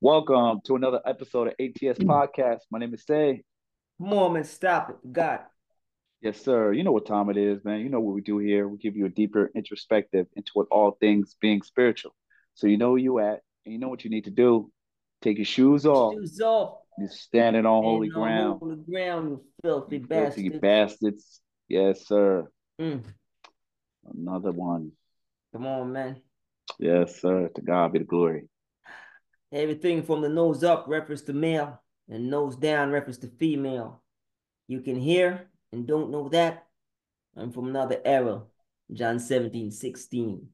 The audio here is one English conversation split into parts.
Welcome to another episode of ATS Podcast. My name is Say. Mormon, stop it. God. Yes, sir. You know what time it is, man. You know what we do here. We give you a deeper introspective into what all things being spiritual. So you know where you at, and you know what you need to do. Take your shoes off. Shoes off. You're standing on holy on ground. Holy ground, you filthy You filthy bastards. Yes, sir. Mm, Another one. come on, man. Yes, sir. To God be the glory. Everything from the nose up reference to male and nose down reference to female. You can hear and don't know that. I'm from another era. John 17, 16.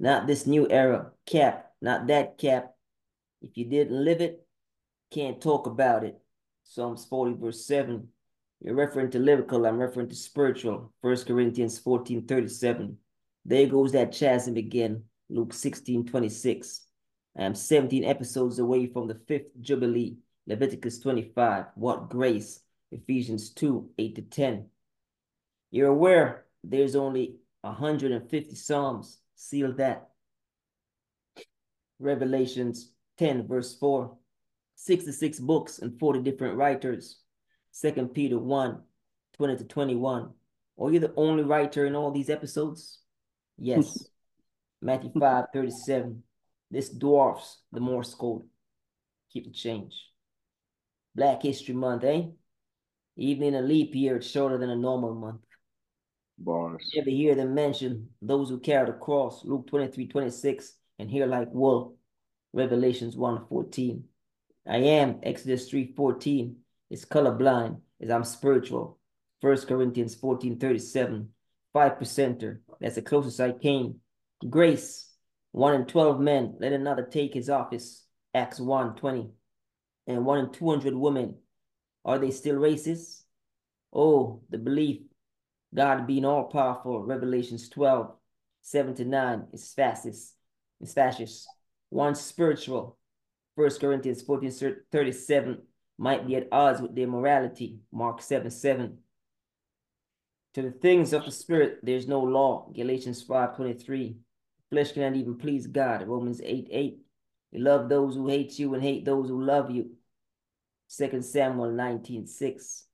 Not this new era. Cap, not that cap. If you didn't live it, can't talk about it. Psalms 40, verse 7. You're referring to lyrical, I'm referring to spiritual. 1 Corinthians 14, 37. There goes that chasm again. Luke 16, 26. I am 17 episodes away from the fifth Jubilee. Leviticus 25. What grace? Ephesians 2, 8 to 10. You're aware there's only 150 Psalms. Seal that. Revelations 10, verse 4. 66 books and 40 different writers. Second Peter 1, 20 to 21. Are you the only writer in all these episodes? Yes. Matthew 5, 37. This dwarfs the Morse code. Keep the change. Black History Month, eh? Even in a leap year, it's shorter than a normal month. Bars. You ever hear them mention those who carry the cross, Luke 23, 26, and hear like wool, Revelations 1, 14. I am, Exodus 3, 14, is colorblind, as I'm spiritual. 1 Corinthians 14, 37, 5 percenter, that's the closest I came. Grace, 1 in 12 men, let another take his office, Acts 1, 20. And 1 in 200 women, are they still racist? Oh, the belief God being all powerful, Revelations 12, 7 to 9, is fascist, is fascist. One spiritual, 1 Corinthians 14, 37, might be at odds with their morality, Mark 7, 7. To the things of the spirit, there's no law, Galatians 5, 23. Flesh cannot even please God, Romans 8, 8. You love those who hate you and hate those who love you. 2 Samuel 19, 6.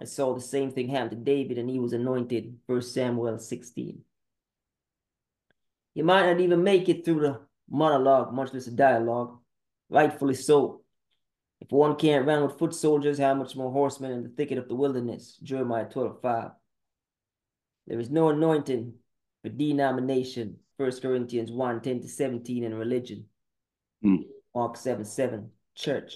I saw the same thing happen to David and he was anointed. 1 Samuel 16. You might not even make it through the monologue, much less a dialogue. Rightfully so. If one can't run with foot soldiers, how much more horsemen in the thicket of the wilderness? Jeremiah 12, 5. There is no anointing for denomination. 1 Corinthians 1, 10 to 17 in religion. Hmm. Mark 7, 7. Church.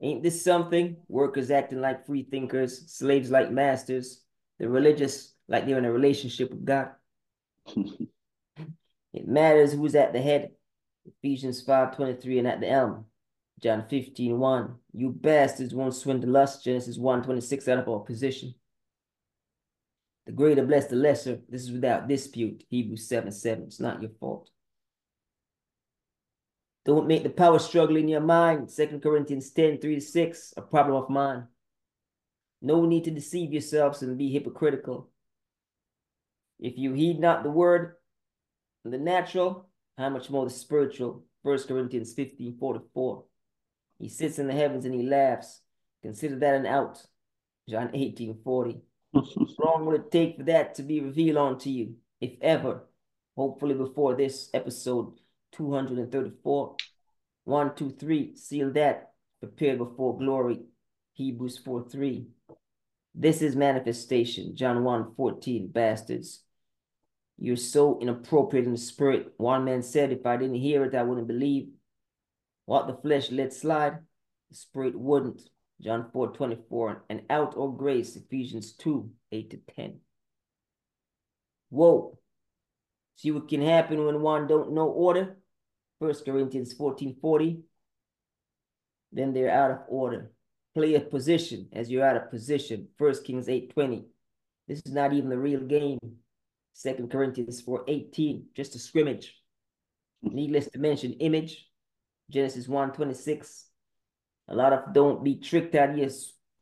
Ain't this something? Workers acting like free thinkers, slaves like masters, the religious like they're in a relationship with God. It matters who's at the head. Ephesians 5 23 and at the elm. John 15 1. You bastards won't swindle us. Genesis 1 26 out of our position. The greater bless the lesser. This is without dispute. Hebrews 7 7. It's not your fault. Don't make the power struggle in your mind. 2 Corinthians 10 3 to 6. A problem of mine. No need to deceive yourselves and be hypocritical. If you heed not the word, the natural, how much more the spiritual? 1 Corinthians 15 44. He sits in the heavens and he laughs. Consider that an out. John 18 40. How long will it take for that to be revealed unto you, if ever? Hopefully, before this episode 234. 1, 2, 3. Seal that. Prepare before glory. Hebrews 4 3. This is manifestation. John 1 14. Bastards. You're so inappropriate in the spirit. One man said, If I didn't hear it, I wouldn't believe. What the flesh let slide, the spirit wouldn't. John 4 24. And out of grace, Ephesians 2 8 to 10. Whoa. See what can happen when one don't know order? First Corinthians 14 40. Then they're out of order. Play a position as you're out of position. First Kings 8 20. This is not even the real game. Second Corinthians 4 18. Just a scrimmage. Needless to mention, image. Genesis 1 26. A lot of don't be tricked out of your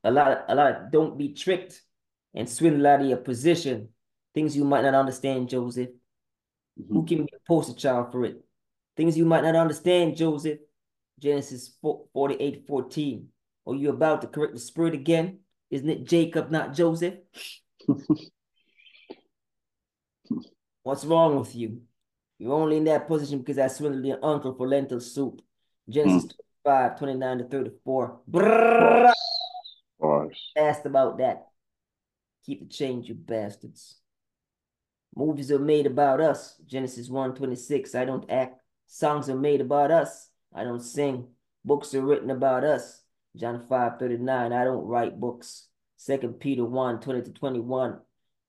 a lot of, a lot of don't be tricked and swindle out of your position. Things you might not understand, Joseph. Who Mhm. can be a poster child for it? Things you might not understand, Joseph. Genesis 48, 14. Are you about to correct the spirit again? Isn't it Jacob, not Joseph? What's wrong with you? You're only in that position because I swindled your uncle for lentil soup. Genesis mm. 5, 29 to 34. Brrr. Asked about that. Keep the change, you bastards. Movies are made about us. Genesis 1, 26. I don't act. Songs are made about us. I don't sing. Books are written about us. John 5, 39. I don't write books. Second Peter 1, 20 to 21.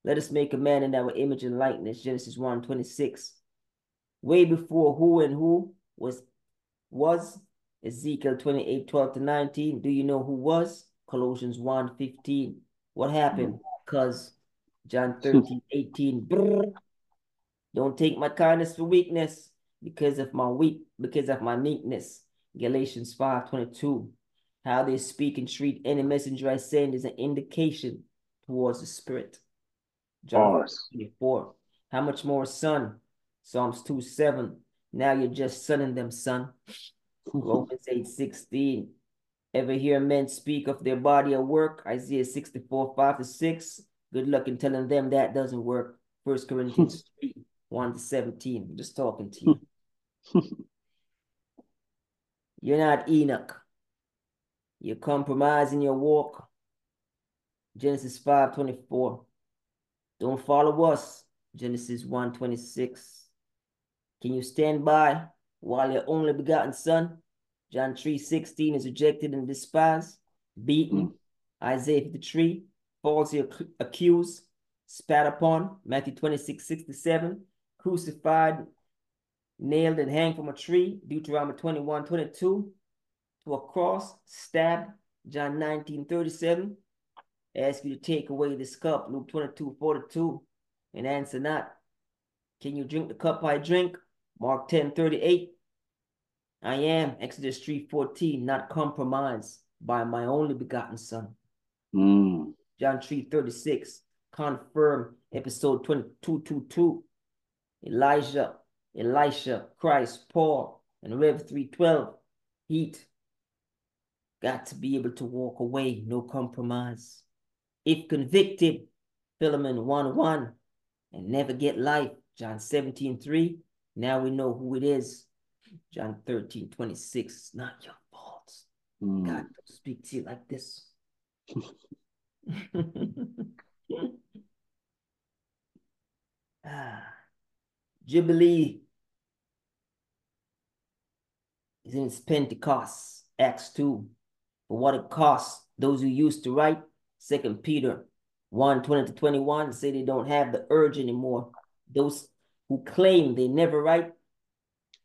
Let us make a man in our image and likeness. Genesis 1, 26. Way before who and who was was Ezekiel 28, 12 to 19. Do you know who was? Colossians 1, 15. What happened? Mm-hmm. Because John 13, 18. Brr. Don't take my kindness for weakness because of my weak, because of my meekness. Galatians 5, 22. How they speak and treat any messenger I send is an indication towards the spirit. John 24. How much more son? Psalms 2, 7. Now you're just sonning them, son. Romans 8, 16. Ever hear men speak of their body of work? Isaiah 64, 5 to 6. Good luck in telling them that doesn't work. First Corinthians 3, 1 to 17. I'm just talking to you. You're not Enoch. You're compromising your walk. Genesis 5, 24. Don't follow us. Genesis 1, 26. Can you stand by while your only begotten son, John 3, 16, is rejected and despised, beaten? Mm. Isaiah 53, falsely accused, spat upon, Matthew 26, 67, crucified, nailed and hanged from a tree, Deuteronomy 21, 22, to a cross, stabbed, John 19, 37, ask you to take away this cup, Luke 22, 42, and answer not. Can you drink the cup I drink? Mark 10, 38. I am, Exodus 3, 14, not compromised by my only begotten son. Mm. John 3 36, confirm episode 2222. Elijah, Elisha, Christ, Paul, and Rev 312. Heat. Got to be able to walk away, no compromise. If convicted, Philemon 1 1, and never get life. John 17 3. Now we know who it is. John 13 26. It's not your fault. Mm. God don't speak to you like this. ah, Jubilee is in its Pentecost, Acts 2. For what it costs those who used to write, Second Peter 1 20 to 21 say they don't have the urge anymore. Those who claim they never write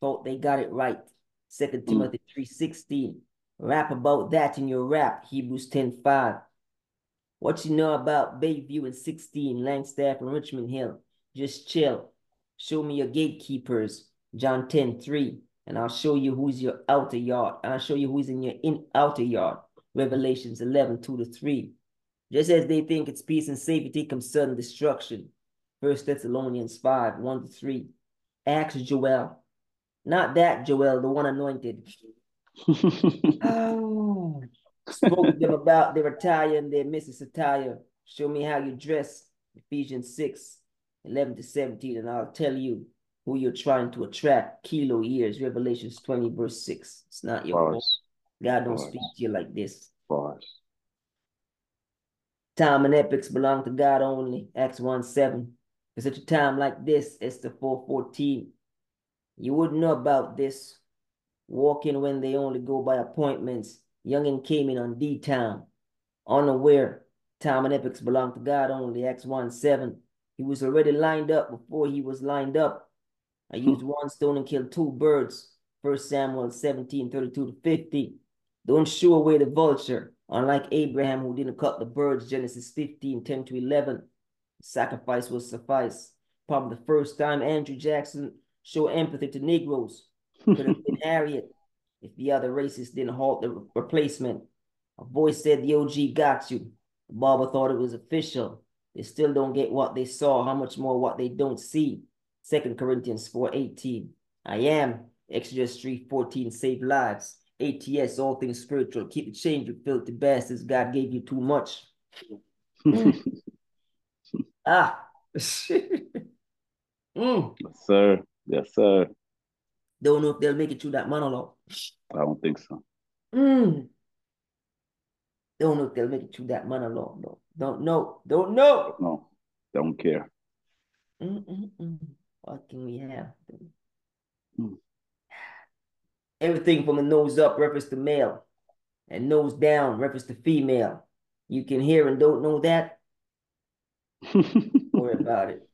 thought they got it right. Second mm. Timothy 3.16. Rap about that in your rap, Hebrews 10.5. What you know about Bayview and 16, Langstaff and Richmond Hill? Just chill. Show me your gatekeepers, John 10.3. and I'll show you who's your outer yard. And I'll show you who's in your in outer yard, Revelations 11, 2 to 3. Just as they think it's peace and safety comes sudden destruction. First Thessalonians 5, 1 to 3. Acts Joel. Not that Joel, the one anointed. oh, spoke to them about their attire and their Mrs. attire. Show me how you dress. Ephesians 6, 11 to 17, and I'll tell you who you're trying to attract. Kilo years, Revelations 20, verse 6. It's not your fault. God don't speak to you like this. Bars. Time and epics belong to God only. Acts 1 7. For such a time like this, Esther 4 14. You wouldn't know about this. Walking when they only go by appointments Youngin came in on D Town, unaware. Time and epics belong to God only. Acts 1 7. He was already lined up before he was lined up. I hmm. used one stone and killed two birds. First Samuel 17 32 to 50. Don't shoo away the vulture. Unlike Abraham, who didn't cut the birds, Genesis 15 10 to 11. Sacrifice will suffice. Probably the first time Andrew Jackson showed empathy to Negroes. Could have been Harriet if the other racists didn't halt the replacement. A voice said the OG got you. Baba thought it was official. They still don't get what they saw, how much more what they don't see. Second Corinthians 4.18. I am, Exodus 3.14, save lives. ATS, all things spiritual. Keep the change, you filthy bastards. God gave you too much. Ah. mm. Yes, sir. Yes, sir. Don't know if they'll make it through that monologue. I don't think so. Mm. Don't know if they'll make it through that monologue. No. Don't know. Don't know. No. Don't care. Mm-mm-mm. What can we have? Mm. Everything from the nose up refers to male, and nose down refers to female. You can hear and don't know that. Worry about it.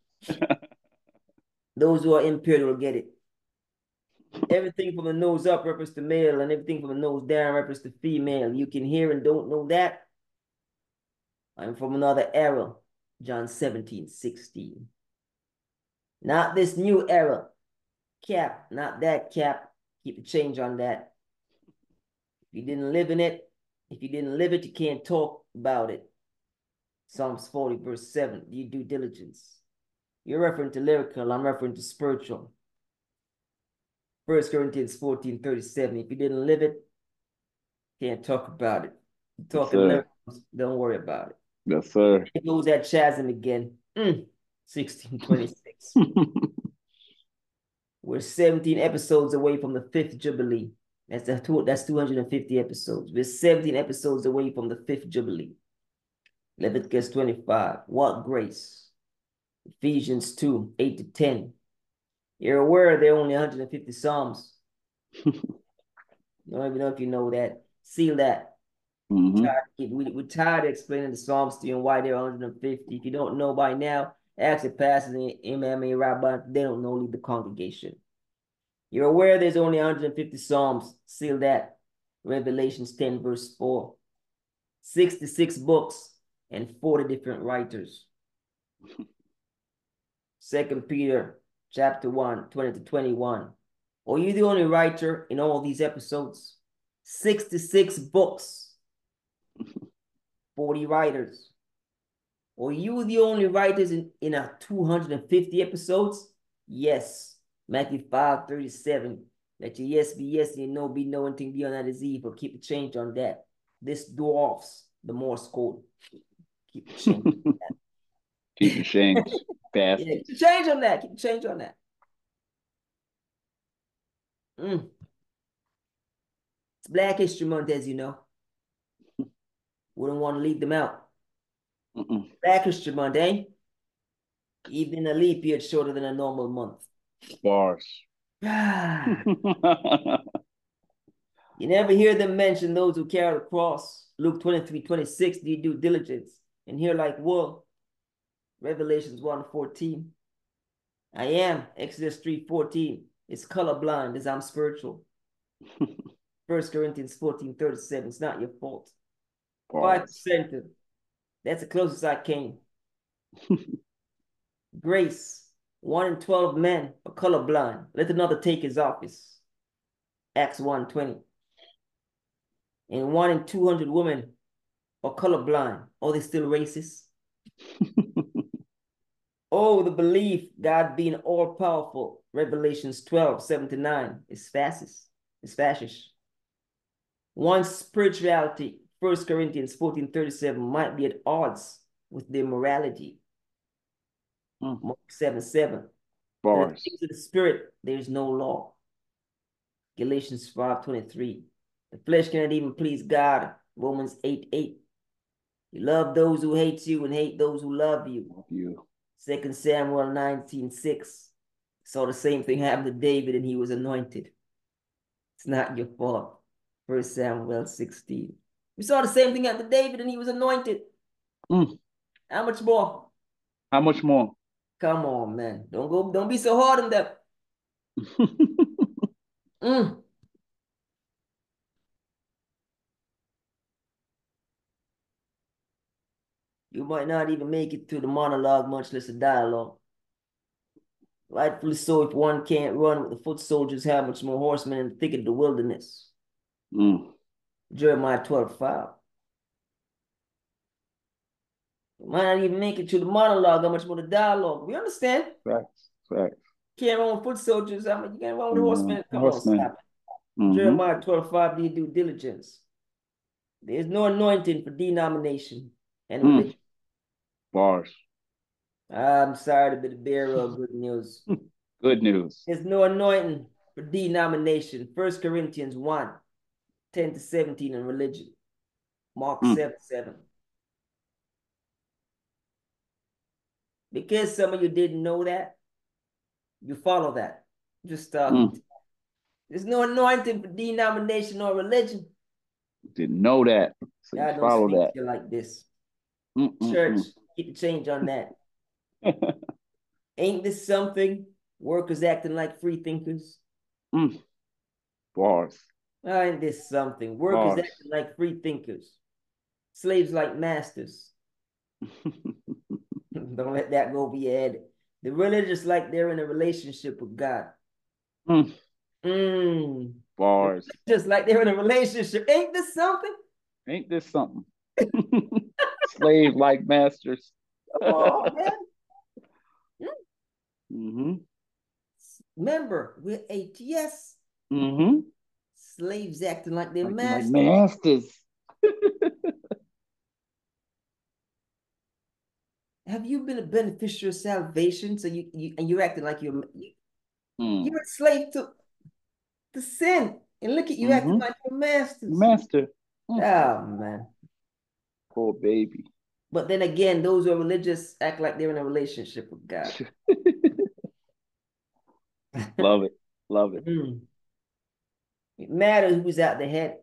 Those who are impaired will get it. Everything from the nose up refers to male, and everything from the nose down refers to female. You can hear and don't know that. I'm from another era, John 17, 16. Not this new era. Cap, not that cap. Keep the change on that. If you didn't live in it, if you didn't live it, you can't talk about it. Psalms 40, verse 7, you due diligence. You're referring to lyrical, I'm referring to spiritual. First Corinthians 14, 37. If you didn't live it, can't talk about it. Talking yes, don't worry about it. Yes, sir. It goes that chasm again. Mm, 1626. We're 17 episodes away from the fifth Jubilee. That's the that's 250 episodes. We're 17 episodes away from the fifth Jubilee. Leviticus 25. What grace? Ephesians 2, 8 to 10. You're aware there are only 150 Psalms. I don't even know if you know that. Seal that. Mm-hmm. We, we're tired of explaining the Psalms to you and why they're 150. If you don't know by now, actually pastors and and rabbi, they don't know, leave the congregation. You're aware there's only 150 Psalms. Seal that. Revelations 10, verse 4. 66 books and 40 different writers. Second Peter chapter 1, 20 to 21. Are you the only writer in all these episodes? 66 books, 40 writers. Are you the only writers in, in a 250 episodes? Yes. Matthew 5, 37. Let your yes be yes and your no be no, and thing beyond that is evil. Keep the change on that. This dwarfs the Morse code. Keep the change that. Keep the change. Fast. Yeah, keep the change on that. Keep the change on that. Mm. It's Black History Month, as you know. Wouldn't want to leave them out. Mm-mm. Black History Month, eh? Even a leap year shorter than a normal month. Bars. you never hear them mention those who carry the cross. Luke 23, 26, do you do diligence? And here like wool. Revelations 1, 14. I am, Exodus 3, 14. It's colorblind as I'm spiritual. First Corinthians 14, 37. It's not your fault. Five percent. That's the closest I came. Grace. One in 12 men are colorblind. Let another take his office. Acts 1 20. And one in 200 women are colorblind. Are they still racist? oh, the belief God being all powerful. Revelations 12 79 is fascist. It's fascist. One spirituality, First Corinthians 14 37, might be at odds with their morality. Mm. Mark 7 7. Bars. The the spirit, there's no law. Galatians 5 23. The flesh cannot even please God. Romans 8 8. You love those who hate you and hate those who love you. you. Second Samuel 19 6. Saw the same thing happen to David and he was anointed. It's not your fault. First Samuel 16. We saw the same thing happen to David and he was anointed. Mm. How much more? How much more? Come on, man. Don't go, don't be so hard on them. mm. You might not even make it through the monologue, much less a dialogue. Rightfully so, if one can't run with the foot soldiers, how much more horsemen in the thicket of the wilderness? Mm. Jeremiah 12, 5. You might not even make it to the monologue, how much more the dialogue. We understand. Facts, facts. Can't run with foot soldiers. I mean, you can't run with mm, horsemen. Come horsemen. on, stop it. Mhm. Jeremiah 12, 5, do due diligence. There's no anointing for denomination and Mm. Bars. I'm sorry to be the bearer of good news. Good news. There's no anointing for denomination. First Corinthians 1, 10 to 17 in religion. Mark Mm. 7, 7. Because some of you didn't know that, you follow that. Just uh, Mm. there's no anointing for denomination or religion. Didn't know that. So God you follow that. like this. Mm-mm-mm. Church, keep the change on that. Ain't this something? Workers acting like free thinkers. Mm. Bars. Ain't this something? Workers Bars. acting like free thinkers. Slaves like masters. Don't let that go be added. The religious like they're in a relationship with God. Mm. Mm. Bars. Just like they're in a relationship. Ain't this something? Ain't this something? Slave like masters. On, man. Mm-hmm. Remember, we're ATS. Mm-hmm. Slaves acting like they're Like, masters. like masters. Have you been a beneficiary of salvation? So you, you and you're acting like you're you, Mm. you're a slave to to sin. And look at you acting Mhm. like you're masters. Master. Oh man. Poor baby. But then again, those who are religious act like they're in a relationship with God. Love it. Love it. Mm. It matters who's at the head.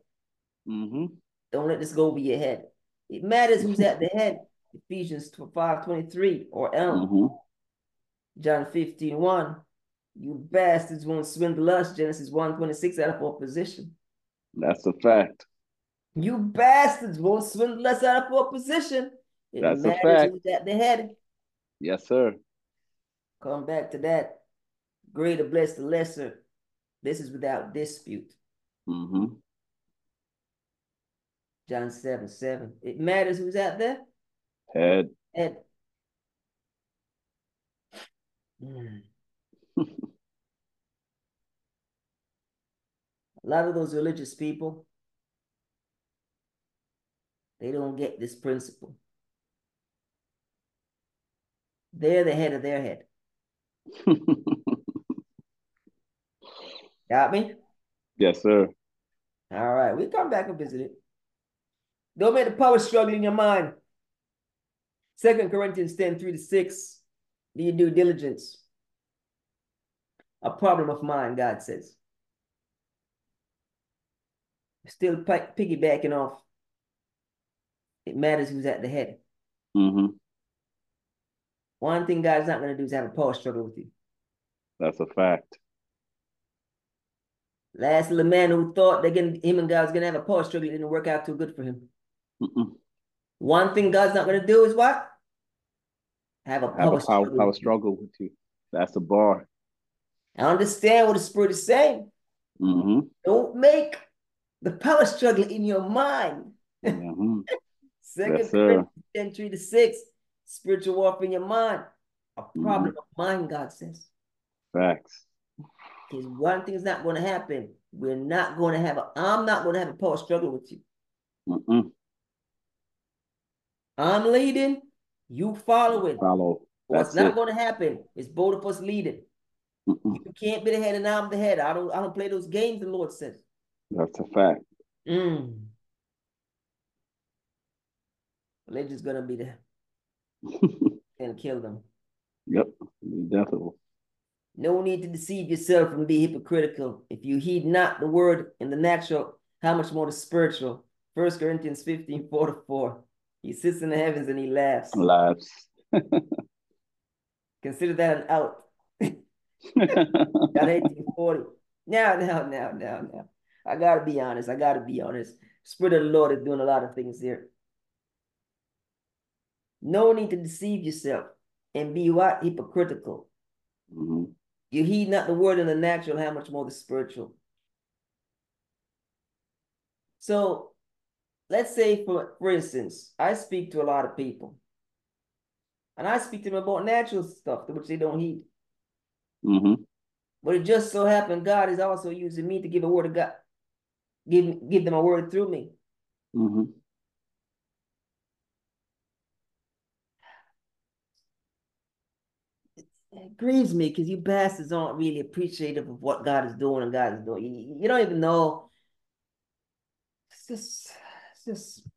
Mm-hmm. Don't let this go over your head. It matters who's at the head. Ephesians 5 23 or Ellen. Mm-hmm. John 15 1. You bastards won't swindle us. Genesis 1 26 out of opposition. That's a fact. You bastards won't swindle us out of opposition. It That's a matters fact. who's at the head. Yes, sir. Come back to that. Greater bless the lesser. This is without dispute. Mm-hmm. John 7 7. It matters who's out there. Head. Head. Mm. a lot of those religious people, they don't get this principle. They're the head of their head. Got me? yes, sir. All right, we come back and visit it. Don't make the power struggle in your mind. Second Corinthians 10, 3 to 6. Do your due diligence. A problem of mine, God says. Still pi- piggybacking off. It matters who's at the head. Mm-hmm. One thing God's not going to do is have a power struggle with you. That's a fact. Last little man who thought that him and God's going to have a power struggle it didn't work out too good for him. Mm-mm. One thing God's not going to do is what? Have a Have power, a power, struggle. power with you. struggle with you. That's a bar. I understand what the Spirit is saying. Mm-hmm. Don't make the power struggle in your mind. Mm-hmm. Second Yes. Corinthians 10, 3 to 6. Spiritual warfare in your mind. A Mm-hmm. problem of mind, God says. Facts. Because one thing is not going to happen. We're not going to have a, I'm not going to have a power struggle with you. Mm-mm. I'm leading, you following. Follow. What's That's not going to happen is both of us leading. Mm-mm. You can't be the head and I'm the head. I don't I don't play those games, the Lord says. That's a fact. Mm. Religion's gonna be there and kill them. yep. Definitely. No need to deceive yourself and be hypocritical. If you heed not the word in the natural, how much more the spiritual? First Corinthians 15, 4 to 4. He sits in the heavens and he laughs. Lives. Consider that an out. Got 1840. Now, now, now, now, now. I gotta be honest. I gotta be honest. Spirit of the Lord is doing a lot of things here. No need to deceive yourself and be what? Hypocritical. hmm You heed not the word in the natural, how much more the spiritual. So let's say for for instance, I speak to a lot of people. And I speak to them about natural stuff, which they don't heed. hmm But it just so happened God is also using me to give a word of God Give give them a word through me. Mm-hmm. It grieves me because you bastards aren't really appreciative of what God is doing and God is doing. You, you don't even know. It's just, it's just,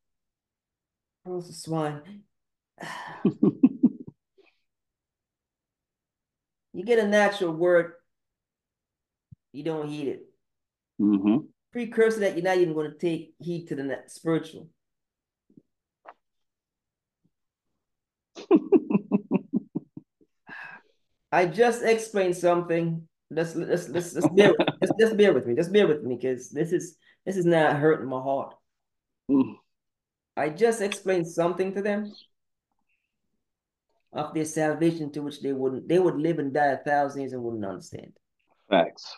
pearls of swine. you get a natural word, you don't heed it. Mm-hmm. Precursor that you're not even going to take heed to the spiritual. I just explained something. Let's let's let's, let's bear with, just, just bear with me. Just bear with me because this is this is not hurting my heart. Mm. I just explained something to them of their salvation to which they wouldn't they would live and die a thousand years and wouldn't understand. Facts.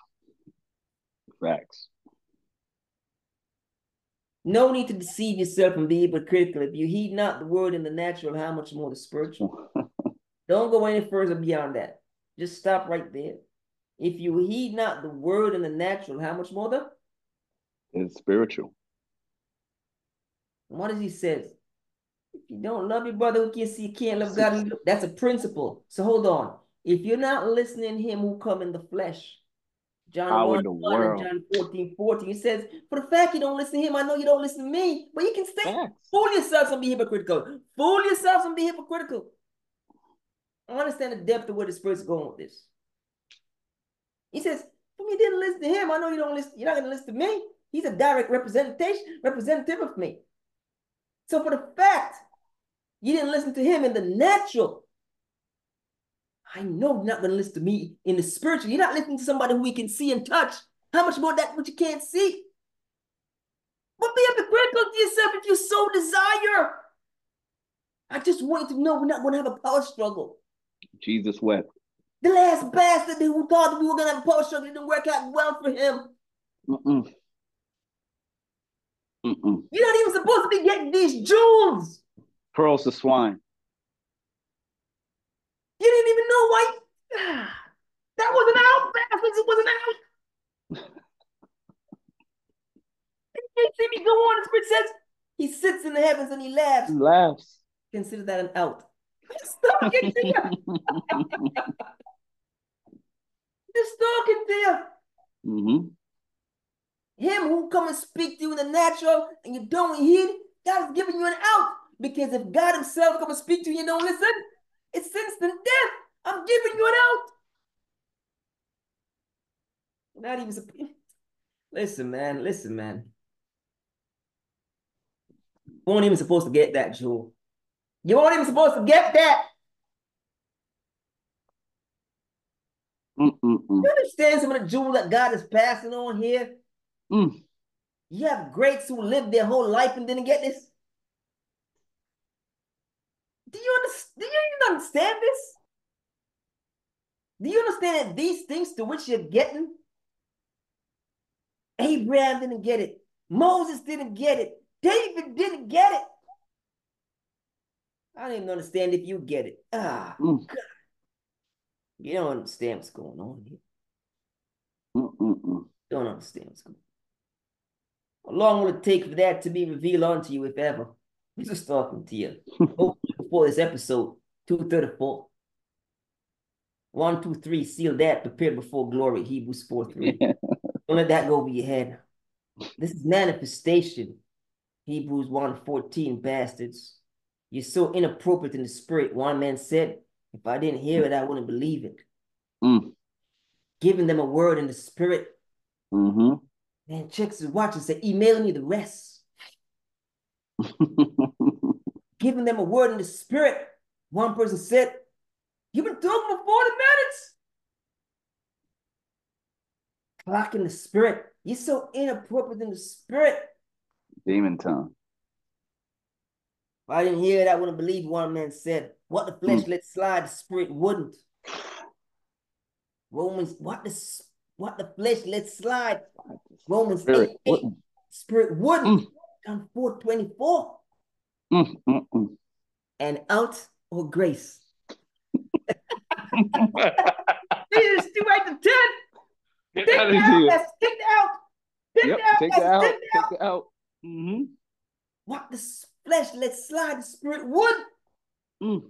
Facts. No need to deceive yourself and be hypocritical. If you heed not the word in the natural, how much more the spiritual? Don't go any further beyond that. Just stop right there. If you heed not the word in the natural, how much more the? It's spiritual. What does he says? If you don't love your brother who can see, you can't love God. That's a principle. So hold on. If you're not listening to him who come in the flesh, John How 1, in the 1 and? John 14, 14, he says, For the fact you don't listen to him, I know you don't listen to me, but you can stay. Facts. Fool yourselves and be hypocritical. Fool yourselves and be hypocritical. I understand the depth of where the Spirit's going with this. He says, When you didn't listen to him, I know you don't listen, you're not gonna listen to me. He's a direct representation, representative of me. So for the fact you didn't listen to him in the natural, I know you're not gonna listen to me in the spiritual. You're not listening to somebody who we can see and touch. How much more that which you can't see? But be hypocritical to yourself if you so desire. I just want you to know we're not gonna have a power struggle. Jesus wept. The last bastard who thought we were gonna have a power struggle didn't work out well for him. Mm-mm. Mm-mm. You're not even supposed to be getting these jewels. Pearls to swine. You didn't even know why. That wasn't out, bastards. It wasn't out. can't see me go on. The Spirit says he sits in the heavens and he laughs. He laughs. Consider that an out. Talking to you. Just talking to you. mm-hmm. Him who come and speak to you in the natural and you don't heed, God is giving you an out. Because if God Himself come and speak to you and you don't listen, it's instant death. I'm giving you an out. Not even listen, man. Listen, man. You weren't even supposed to get that, Jewel. You weren't even supposed to get that. Mm-mm-mm. You understand some of the jewels that God is passing on here? Mm. You have greats who lived their whole life and didn't get this. Do you understand? Do you even understand this? Do you understand that these things to which you're getting? Abraham didn't get it. Moses didn't get it. David didn't get it. I don't even understand if you get it. Ah, Mm. God. You don't understand what's going on here. Mm-mm-mm. Don't understand what's going on. How long will it take for that to be revealed unto you, if ever? I'm just talking to you. Hopefully before this episode, 234. One, two, three, seal that, prepare before glory, Hebrews 4 3. Don't let that go over your head. This is manifestation. Hebrews 1 14, bastards. You're so inappropriate in the spirit. One man said, If I didn't hear it, I wouldn't believe it. Mm. Giving them a word in the spirit. Mm-hmm. Man, checks his watch and said, Email me the rest. Giving them a word in the spirit. One person said, You've been talking for 40 minutes. Clock in the spirit. You're so inappropriate in the spirit. Demon tongue. If I didn't hear it, I wouldn't believe one man said. What the flesh let slide, the spirit wouldn't. Romans, what the what the flesh let slide. Romans Spirit 8, 8 wouldn't. spirit wouldn't. John 4 24. Mm, mm, mm. And out or grace. This is two right to ten. Get Take out it of out. take it out. yep, out, take it out. take out. out. Mm-hmm. What the flesh let's slide, the spirit would. Mm.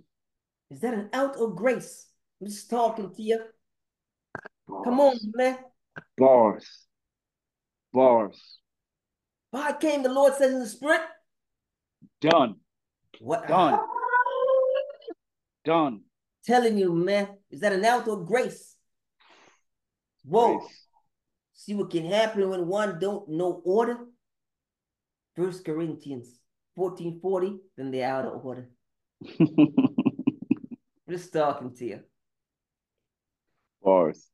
Is that an out of grace? I'm just talking to you. Come on, man. Bars. Bars. Why came the Lord says in the spirit? Done. What? Done. Done. Telling you, man. Is that an out of grace? Whoa. Grace. See what can happen when one don't know order? First Corinthians 14 40, then they're out of order. Just talking to you. Bars.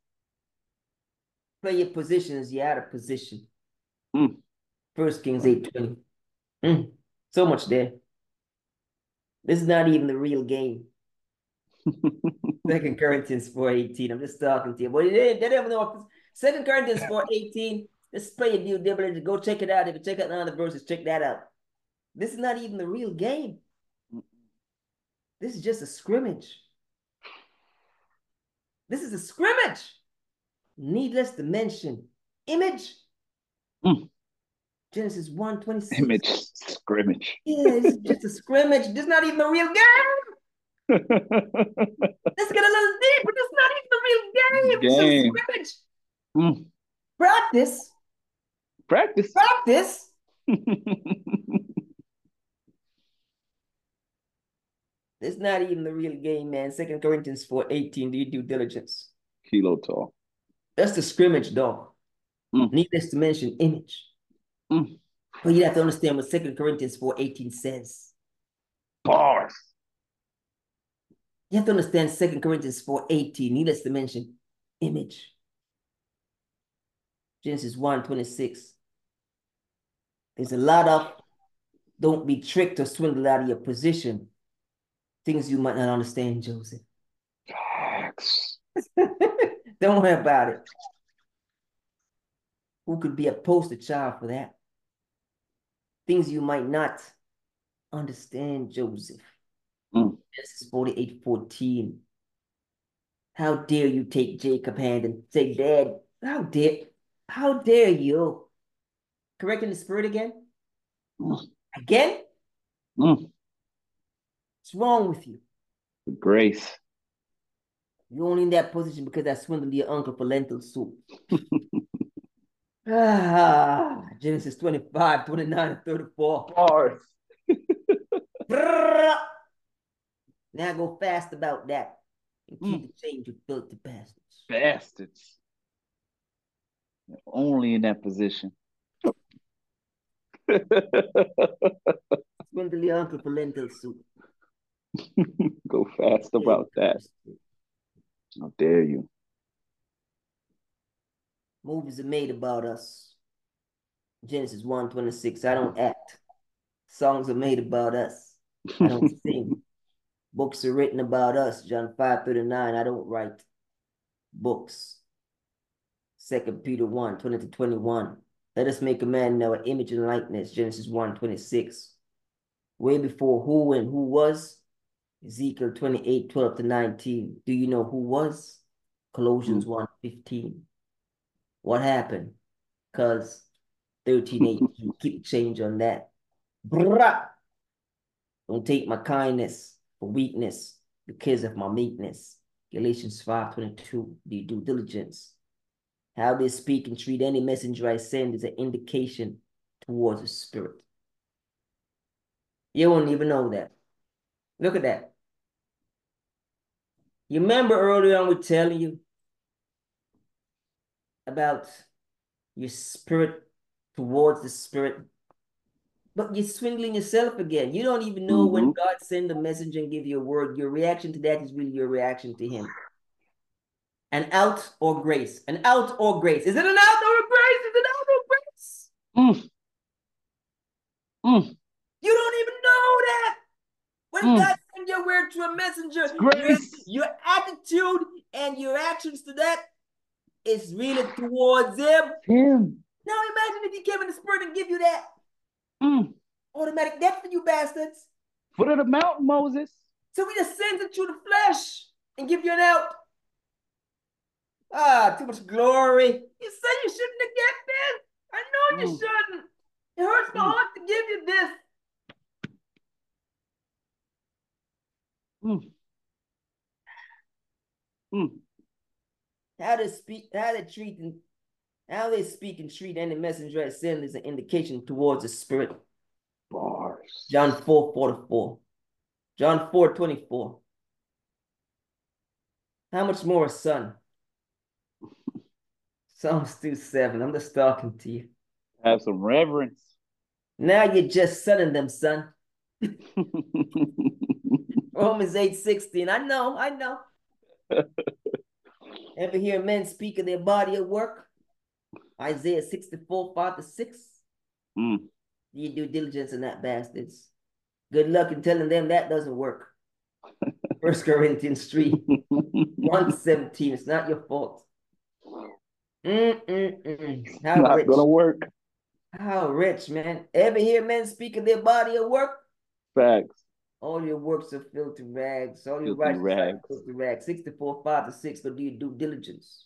Play your positions, you're out of position. Mm. First Kings 8 20. Mm. So much there. This is not even the real game. Second Corinthians 4 18. I'm just talking to you. But they, they don't know. Second Corinthians 4 18. Let's play a due diligence. Go check it out. If you check out none of the verses, check that out. This is not even the real game. This is just a scrimmage. This is a scrimmage. Needless to mention, image. Mm. Genesis 1 26. Image scrimmage. Yeah, it's just a scrimmage. This is not even the real game. Let's get a little deeper. This is not even the real game. Game. just a scrimmage. Mm. Practice. Practice. Practice. It's not even the real game, man. Second Corinthians 4 18. Do you due diligence? Kilo tall. That's the scrimmage, dog. Mm. Needless to mention, image. Mm. But you have to understand what Second Corinthians 4 18 says. Bars. You have to understand Second Corinthians 4 18. Needless to mention, image. Genesis 1 26. There's a lot of don't be tricked or swindled out of your position. Things you might not understand, Joseph. Facts. Don't worry about it. Who could be a poster child for that? Things you might not understand, Joseph. Mm. Genesis 48 14. How dare you take Jacob hand and say, Dad, how dare how dare you? Correcting the spirit again? Mm. Again? Mm. What's wrong with you? Grace. You're only in that position because I swindled your uncle for lentil soup. ah, Genesis 25, 29, and 34. Bars. Now go fast about that. And keep Mm. the change, you filthy bastards. Bastards. They're only in that position. Swindle your uncle for lentil soup. Go fast about that. How dare you? Movies are made about us. Genesis 1 26. I don't act. Songs are made about us. I don't sing. Books are written about us. John 5 39. I don't write books. Second Peter 1 20 to 21. Let us make a man in our image and likeness. Genesis 1 26. Way before who and who was. Ezekiel 28 12 to 19. Do you know who was? Colossians 1 15. What happened? Because 13 18. Keep change on that. Brah. Don't take my kindness for weakness because of my meekness. Galatians 5 22. Do due diligence. How they speak and treat any messenger I send is an indication towards the spirit. You won't even know that. Look at that. You remember earlier on we telling you about your spirit towards the spirit, but you're swindling yourself again. You don't even know when Mhm. God send a message and give you a word. Your reaction to that is really your reaction to Him. An out or grace, an out or grace. Is it an out or a grace? Is it an out or grace? Mm. Mm. You don't even know that. When Mm. God your word to a messenger, your, grace. your attitude and your actions to that is really towards Him. Him. Now imagine if He came in the spirit and give you that Mm. automatic death for you bastards. Foot of the mountain, Moses. So we just sends it through the flesh and give you an out. Ah, too much glory. You said you shouldn't have get this. I know you Mm. shouldn't. It hurts my Mm. heart to give you this. Mm. Mm. How to speak, how they treat, and how they speak and treat any messenger as sin is an indication towards the spirit. Bars. John 4 44. John 4 24. How much more a son? Psalms 2 7. I'm just talking to you. Have some reverence. Now you're just sonning them, son. Romans 8 16. I know, I know. Ever hear men speak of their body of work? Isaiah 64 5 to 6. Mm. You do diligence in that, bastards. Good luck in telling them that doesn't work. First Corinthians 3 1 17. It's not your fault. Mm-mm-mm. How Not rich. gonna work. How rich, man. Ever hear men speak of their body of work? Facts. All your works are filthy rags. All your Filthy righteous are rags. filthy rags. 64, 5 to 6, go do your due diligence.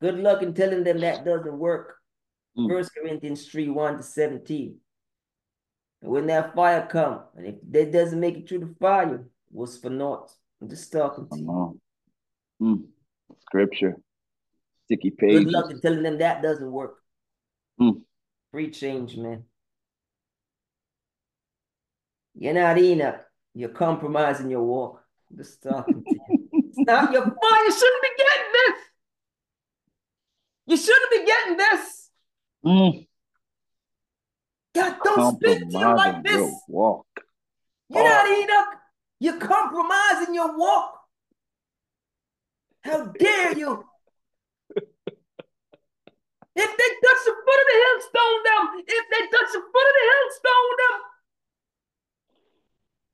Good luck in telling them that doesn't work. Mm. First Corinthians 3, 1 to 17. And when that fire come, and if that doesn't make it through the fire, it was for naught. I'm just talking to you. Mm. Scripture. Sticky page. Good luck in telling them that doesn't work. Mm. Free change, man. You're not Enoch. You're compromising your walk. I'm just talking to you. It's not your fault. You shouldn't be getting this. You shouldn't be getting this. Mm. God, don't speak to you like this. your walk. You're not Enoch. You're compromising your walk. How dare you? If they touch the foot of the hill, stone them. If they touch the foot of the hill, stone them.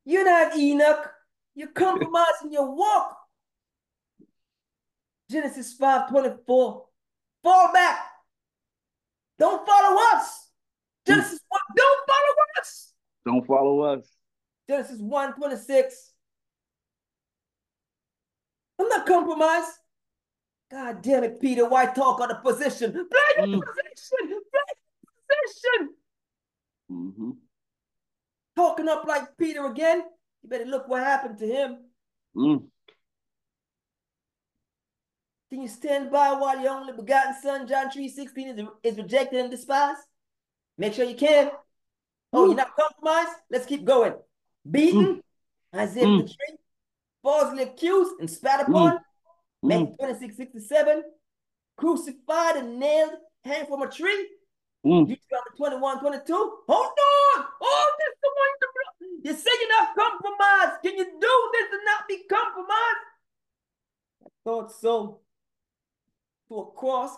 You're not Enoch. You're compromising your walk. Genesis 5 24. Fall back. Don't follow us. Genesis 1. Don't follow us. Don't follow us. Genesis 1 26. I'm not compromised. God damn it, Peter. Why talk on the position? Play your Mm. position. Play your position. hmm Talking up like Peter again. You better look what happened to him. Mm. Can you stand by while your only begotten son, John 3 16, is, is rejected and despised? Make sure you can. Oh, you're not compromised? Let's keep going. Beaten, Isaiah Mm. 53, falsely accused and spat upon, Mm. Matthew 26 67, crucified and nailed, hanged from a tree. Mm. Deuteronomy 21 22. Hold on. Oh, this is the one you You say you're not compromised. Can you do this and not be compromised? I thought so. To a cross.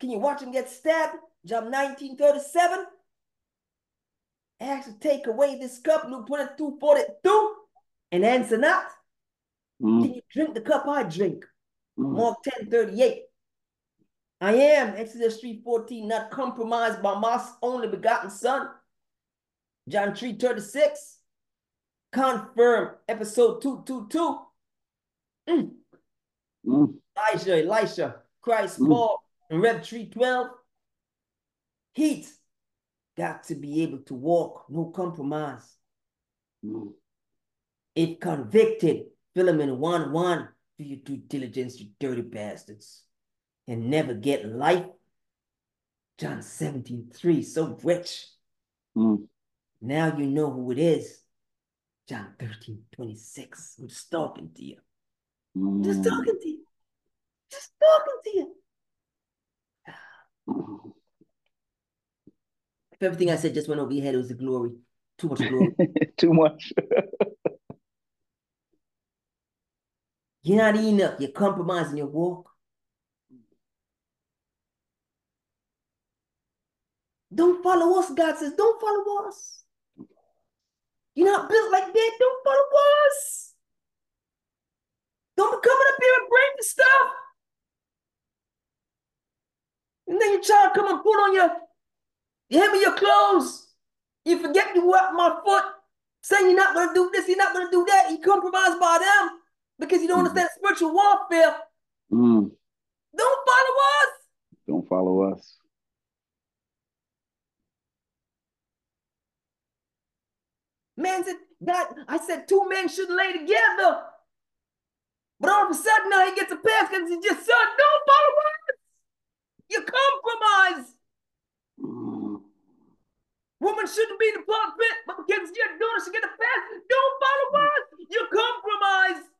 Can you watch him get stabbed? John 19 37. Ask to take away this cup, Luke 22 42. And answer not. Mm. Can you drink the cup I drink? Mm. Mark 10 38. I am, Exodus 3.14, not compromised by my only begotten son. John 3.36. Confirm, episode 222. Mm. Mm. Elijah, Elisha, Christ, Mm. Paul, and Rev 312. Heat. Got to be able to walk, no compromise. Mm. If convicted, Philemon 1 1, do your due diligence, you dirty bastards, and never get life. John 17 3, so rich. Mm. Now you know who it is. John 13 26. I'm just talking to you. Just Mm. talking to you. Just talking to you. If everything I said just went over your head, it was the glory. Too much glory. Too much. You're not Enoch. You're compromising your walk. Don't follow us, God says. Don't follow us. You're not built like that. Don't follow us. Don't be coming up here and breaking stuff. And then you try to come and put on your, you hem of your clothes. You forget you wet my foot, saying you're not going to do this, you're not going to do that. You compromise by them because you don't Mhm. understand spiritual warfare. Mm. Don't follow us. Don't follow us. Man said, God, I said two men shouldn't lay together. But all of a sudden now he gets a pass because he just said, don't follow us. You compromise. Woman shouldn't be the pulpit, but because doing it, she get a pass. Don't follow us. You compromise.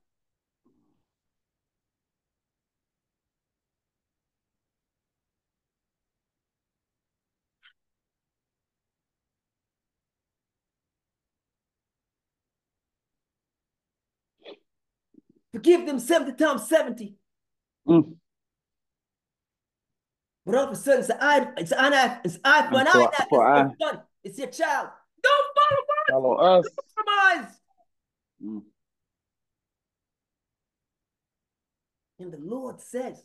Forgive them 70 times 70. Mm. But all of a sudden, it's an eye, it's an eye, it's eye for an For- eye. for it's eye. your. It's your child. Don't follow us. Follow us. Compromise. Mm. And the Lord says,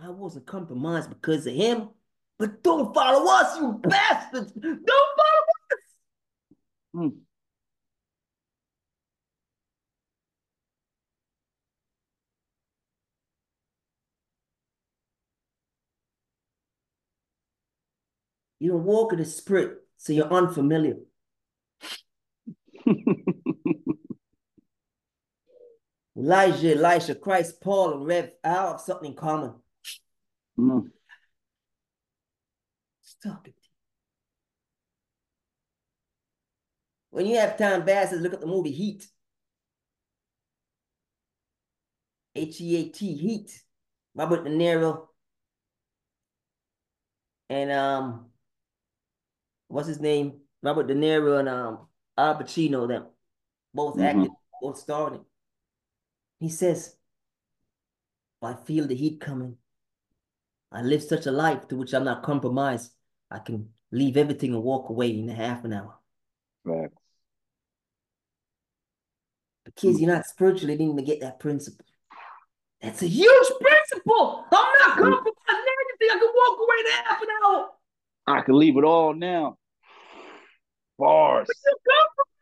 I wasn't compromised because of him, but don't follow us, you bastards. Don't follow us. Mm. You don't walk in the spirit, so you're unfamiliar. Elijah, Elisha, Christ, Paul, and Rev all have something in common. Mm. Stop it. When you have time, bastards, look at the movie Heat. H E A T, Heat. Robert De Niro. And um, what's his name? Robert De Niro and um Al Pacino, them both Mhm. acted, both starring. He says, I feel the heat coming. I live such a life to which I'm not compromised. I can leave everything and walk away in a half an hour. Facts. Because you're not spiritually didn't even get that principle. That's a huge principle. I'm not compromising anything. I can walk away in half an hour. I can leave it all now. Bars. You compromise.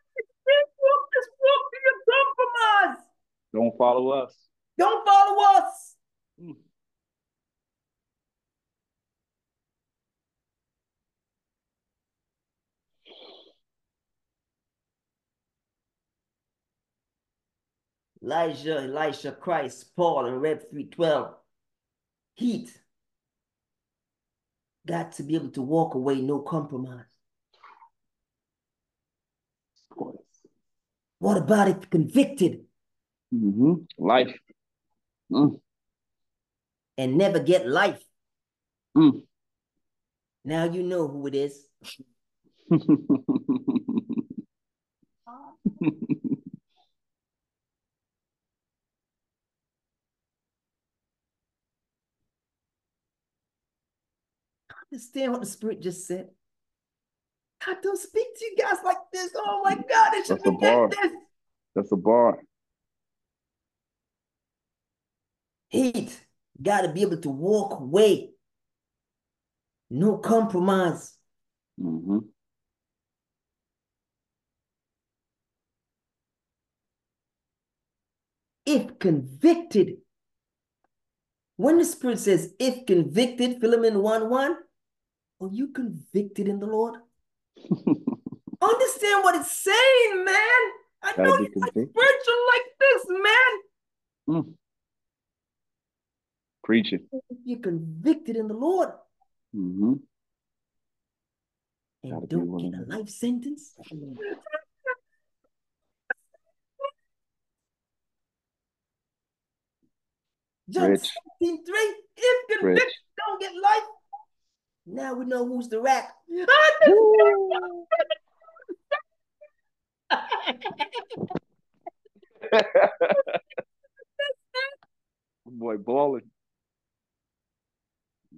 This walk, this walk, you compromise. Don't follow us. Don't follow us. Mm. Elijah, Elisha, Christ, Paul, and Rev 312. Heat. Got to be able to walk away, no compromise. What about if convicted hmm Life. Mm. and never get life? Mm. Now you know who it is. Understand what the Spirit just said? I don't speak to you guys like this. Oh my God, it should That's be bar. this. That's a bar. Heat. Got to be able to walk away. No compromise. hmm If convicted. When the Spirit says, if convicted, Philemon 1 1, are you convicted in the Lord? Understand what it's saying, man. I Gotta know be you're not convicted. spiritual like this, man. Mm. Preaching. You're convicted in the Lord Mm-hmm. and Gotta don't get a life sentence, John Rich. 17, 3, if convicted, don't get life. Now we know who's the rat. Boy, balling.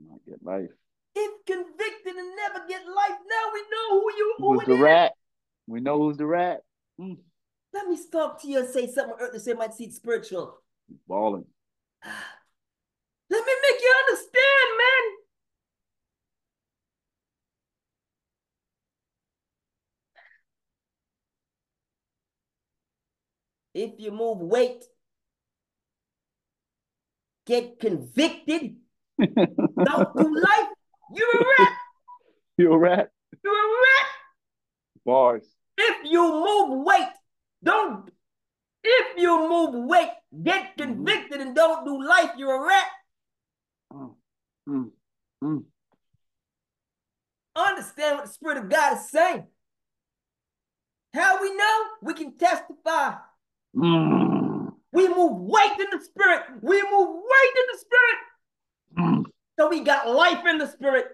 Might get life. if convicted and never get life, now we know who you who Who's it the is. rat? We know who's the rat. Mm. Let me stop to you and say something on earth to say might seem spiritual. Balling. Let me make you understand, man. If you move weight, get convicted, don't do life, you're a rat. You're a rat? You're a rat. Bars. If you move weight, don't. If you move weight, get convicted and don't do life, you're a rat. Mm, mm, mm. Understand what the Spirit of God is saying. How we know? We can testify. Mm, We move weight in the Spirit. We move weight in the Spirit. mm. So we got life in the Spirit.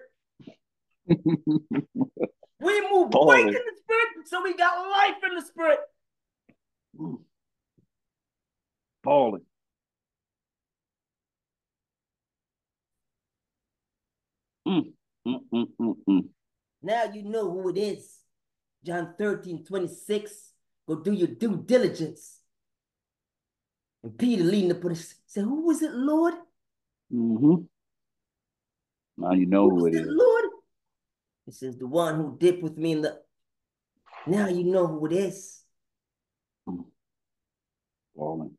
We move Oh. weight in the Spirit. So we got life in the Spirit. Mm. Mm, mm, mm, mm. Now you know who it is. John 13, 26. Go do your due diligence. And Peter leading up it said, Who was it, Lord? Mm-hmm. Now you know who it it, is. Lord? It says, The one who dipped with me in the. Now you know who it is. Balling.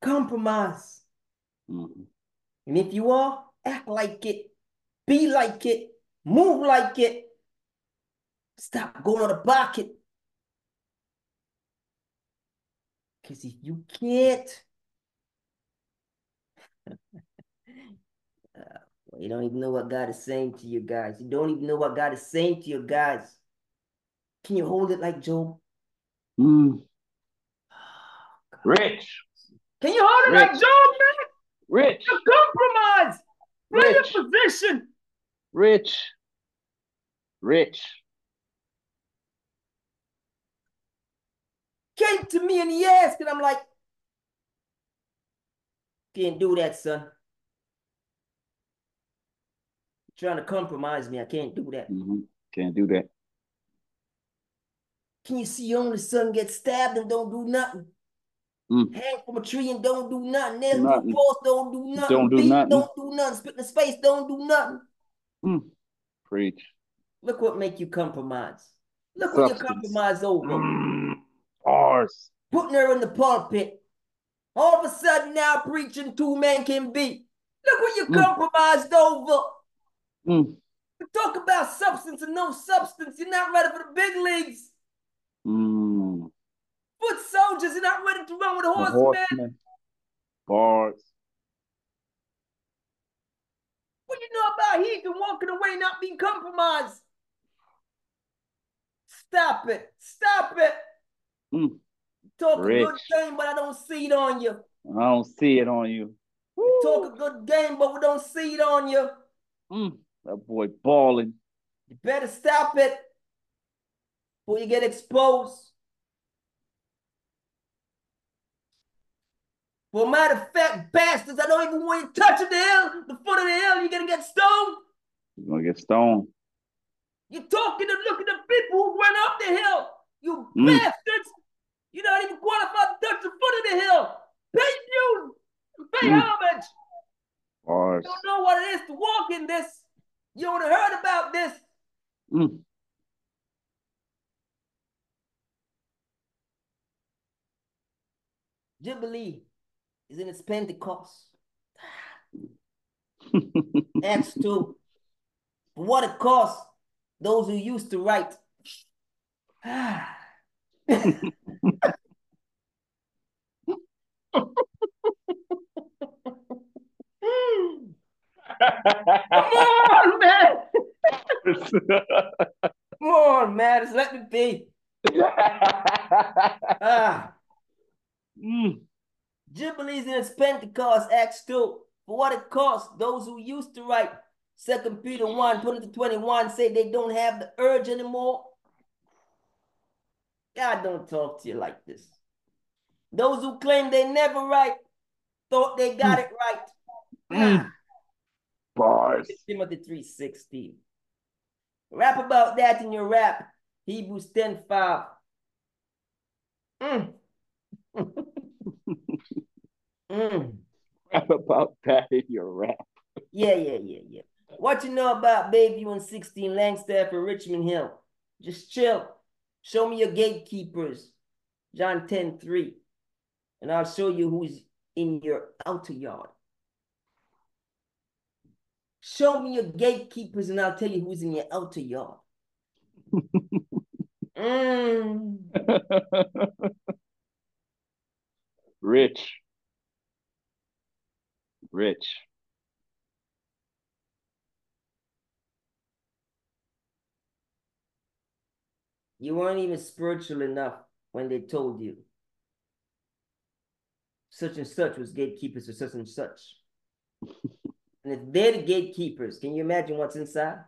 Compromise. Mm-hmm. And if you are, act like it, be like it, move like it. Stop going on the Because if you can't, uh, well, you don't even know what God is saying to you guys. You don't even know what God is saying to you guys. Can you hold it like Job? Mm. Rich. Can you hold it like Rich. Job, man? Rich. You compromise. Play Rich. your position. Rich. Rich. Came to me and he asked, and I'm like, can't do that, son. Trying to compromise me. I can't do that. Mm-hmm. Can't do that. Can you see your only son get stabbed and don't do nothing? Mm. Hang from a tree and don't do nothing. A Nothing. post, don't do nothing. Don't do Beat, nothing. Don't do nothing. Spit in the space, don't do nothing. Mm. Preach. Look what make you compromise. Look what you compromise over. Mm. Putting her in the pulpit. All of a sudden now preaching two men can be. Look what you Mm. compromised over. Mm. We talk about substance and no substance. You're not ready for the big leagues. Mm. Foot soldiers, you're not ready to run with horsemen. horseman. Bars. What you know about he Heathen walking away not being compromised? Stop it. Stop it. Mm. Talk a good game, but I don't see it on you. I don't see it on you. Talk a good game, but we don't see it on you. Mm. That boy balling. You better stop it before you get exposed. A matter of fact, bastards, I don't even want you touching the hill, the foot of the hill, you're gonna get stoned. You're gonna get stoned. You're talking and looking at people who went up the hill. You Mm. bastards. You're not even qualified to touch the foot of the hill. Pay dues pay Mm. homage. Bars. You don't know what it is to walk in this. You would have heard about this. Mm. Jubilee is in its Pentecost. Acts 2. For what it costs those who used to write. Come on, man. Come on. Just let me be. Ah. Mm. Jubilees in its Pentecost, Acts 2. For what it costs, those who used to write Second Peter 1 20 to 21 say they don't have the urge anymore. God don't talk to you like this. Those who claim they never write thought they got it right. Mm. Ah. Bars. Timothy 3:16. Rap about that in your rap. Hebrews 10 5. Mm. Mm. Rap about that in your rap. Yeah, yeah, yeah, yeah. What you know about Bayview and 16 Langstaff and Richmond Hill? Just chill. Show me your gatekeepers. John 10 3. And I'll show you who's in your outer yard. Show me your gatekeepers and I'll tell you who's in your outer yard. Mm. Rich. Rich. You weren't even spiritual enough when they told you such and such was gatekeepers for such and such. and if they're the gatekeepers, can you imagine what's inside?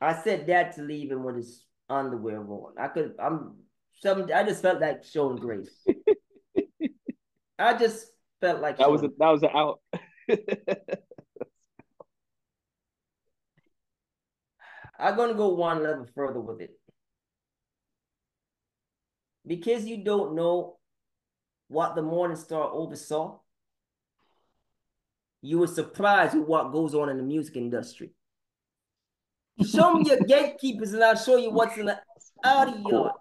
I said that to leave him with his underwear on. I could, I'm some. I just felt like showing grace. I just felt like that was a, that was an out. I'm gonna go one level further with it. Because you don't know what the Morning Star oversaw, you were surprised with what goes on in the music industry. Show me your gatekeepers and I'll show you what's in the audio.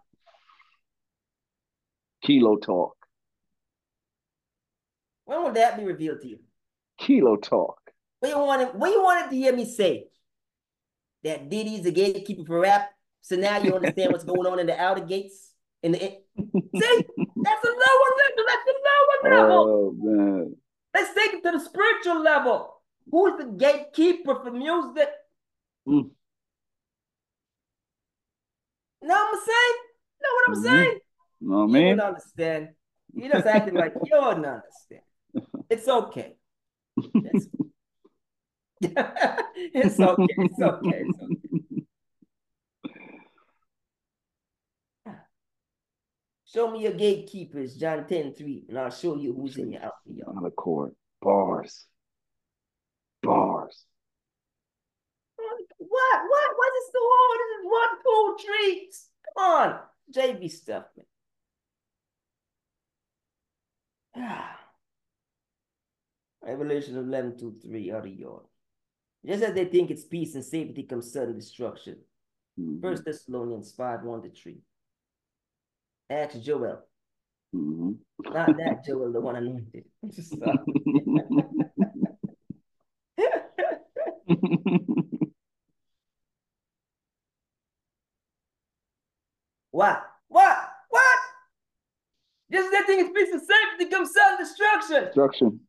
Kilo talk. When will that be revealed to you? Kilo talk. What you wanted, what you wanted to hear me say? That Diddy's the gatekeeper for rap. So now you understand what's going on in the outer gates. In the see, that's a lower level. That's a lower level. Oh man. Let's take it to the spiritual level. Who is the gatekeeper for music? Mm. Know what I'm saying? Know what I'm mm-hmm. saying? No, man. You don't understand. You just acting like you don't understand. It's okay. It's, it's okay. It's okay. It's okay. Show me your gatekeepers, John 10 3, and I'll show you who's in your outfit. On the court. Bars. Bars. What? What? What is so hard? This is one cool treats. Come on. JV stuff, man. Revelation 11 to 3 out of your. Just as they think it's peace and safety comes sudden destruction. Mm-hmm. First Thessalonians 5 1 to 3. Ask Joel. Mm-hmm. Not that Joel, the one anointed. what? What? What? Just that thing is peace and safety comes sudden destruction. Destruction.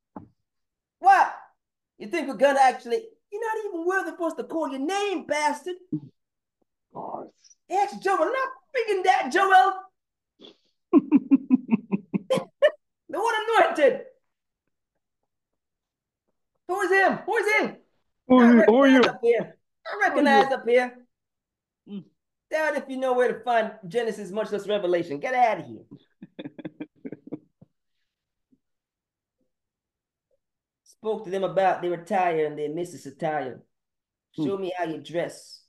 What? You think we're gonna actually? You're not even worthy for us to call your name, bastard. Bars. Ask Joel. I'm not speaking that, Joel. the one anointed. Who is him? Who is him? Who, are, who are you? Up here. I recognize up here. Mm. Doubt if you know where to find Genesis, much less Revelation. Get out of here. Spoke to them about their attire and their missus attire. Show mm. me how you dress.